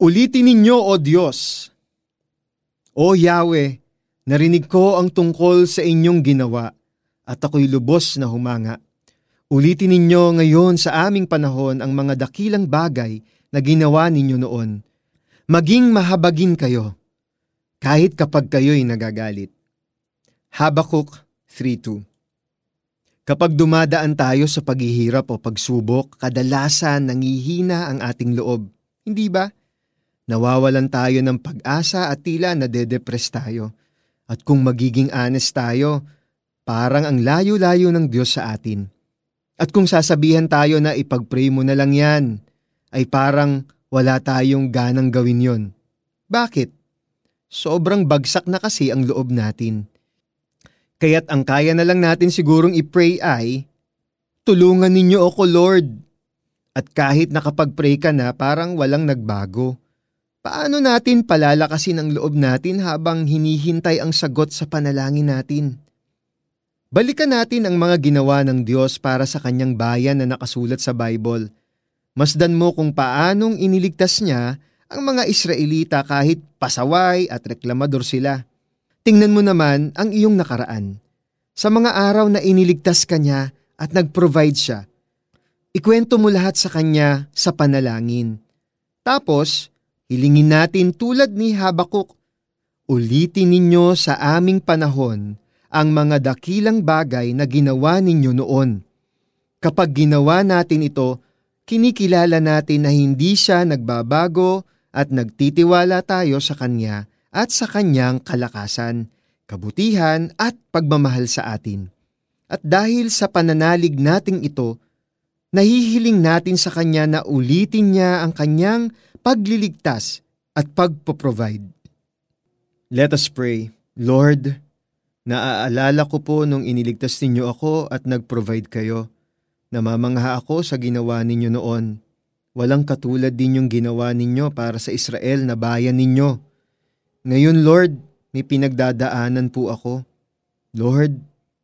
Ulitin ninyo, O Diyos. O Yahweh, narinig ko ang tungkol sa inyong ginawa at ako'y lubos na humanga. Ulitin ninyo ngayon sa aming panahon ang mga dakilang bagay na ginawa ninyo noon. Maging mahabagin kayo, kahit kapag kayo'y nagagalit. Habakuk 3.2 Kapag dumadaan tayo sa paghihirap o pagsubok, kadalasan nangihina ang ating loob. Hindi ba? Nawawalan tayo ng pag-asa at tila nadedepress tayo. At kung magiging honest tayo, parang ang layo-layo ng Diyos sa atin. At kung sasabihan tayo na ipag-pray mo na lang yan, ay parang wala tayong ganang gawin yon. Bakit? Sobrang bagsak na kasi ang loob natin. Kaya't ang kaya na lang natin sigurong i-pray ay, Tulungan ninyo ako Lord. At kahit nakapag-pray ka na parang walang nagbago, Paano natin palalakasin ang loob natin habang hinihintay ang sagot sa panalangin natin? Balikan natin ang mga ginawa ng Diyos para sa kanyang bayan na nakasulat sa Bible. Masdan mo kung paanong iniligtas niya ang mga Israelita kahit pasaway at reklamador sila. Tingnan mo naman ang iyong nakaraan. Sa mga araw na iniligtas ka niya at nag-provide siya, ikwento mo lahat sa kanya sa panalangin. Tapos, Hilingin natin tulad ni Habakuk, ulitin ninyo sa aming panahon ang mga dakilang bagay na ginawa ninyo noon. Kapag ginawa natin ito, kinikilala natin na hindi siya nagbabago at nagtitiwala tayo sa Kanya at sa Kanyang kalakasan, kabutihan at pagmamahal sa atin. At dahil sa pananalig nating ito, nahihiling natin sa Kanya na ulitin niya ang Kanyang pagliligtas at pagpo-provide. Let us pray. Lord, naaalala ko po nung iniligtas ninyo ako at nag-provide kayo. Namamangha ako sa ginawa ninyo noon. Walang katulad din yung ginawa ninyo para sa Israel na bayan ninyo. Ngayon, Lord, may pinagdadaanan po ako. Lord,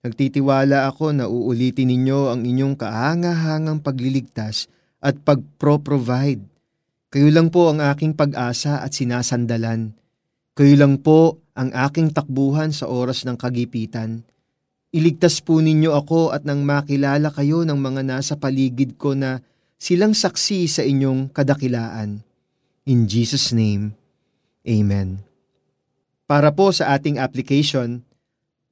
nagtitiwala ako na uulitin ninyo ang inyong kahangahangang pagliligtas at pagpro-provide kayo lang po ang aking pag-asa at sinasandalan. Kayo lang po ang aking takbuhan sa oras ng kagipitan. Iligtas po ninyo ako at nang makilala kayo ng mga nasa paligid ko na silang saksi sa inyong kadakilaan. In Jesus' name, Amen. Para po sa ating application,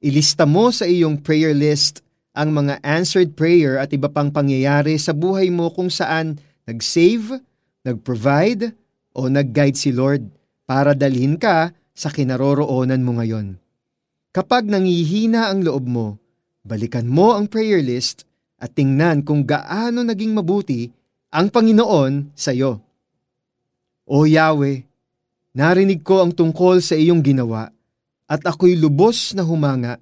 ilista mo sa iyong prayer list ang mga answered prayer at iba pang pangyayari sa buhay mo kung saan nag-save, nag-provide o nag-guide si Lord para dalhin ka sa kinaroroonan mo ngayon. Kapag nangihina ang loob mo, balikan mo ang prayer list at tingnan kung gaano naging mabuti ang Panginoon sa iyo. O Yahweh, narinig ko ang tungkol sa iyong ginawa at ako'y lubos na humanga.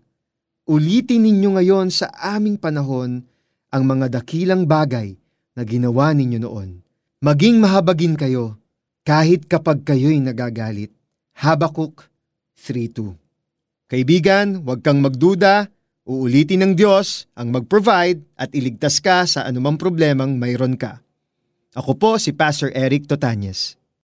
Ulitin ninyo ngayon sa aming panahon ang mga dakilang bagay na ginawa ninyo noon. Maging mahabagin kayo kahit kapag kayo'y nagagalit. Habakuk 3.2 Kaibigan, huwag kang magduda, uulitin ng Diyos ang mag-provide at iligtas ka sa anumang problemang mayroon ka. Ako po si Pastor Eric Totanyes.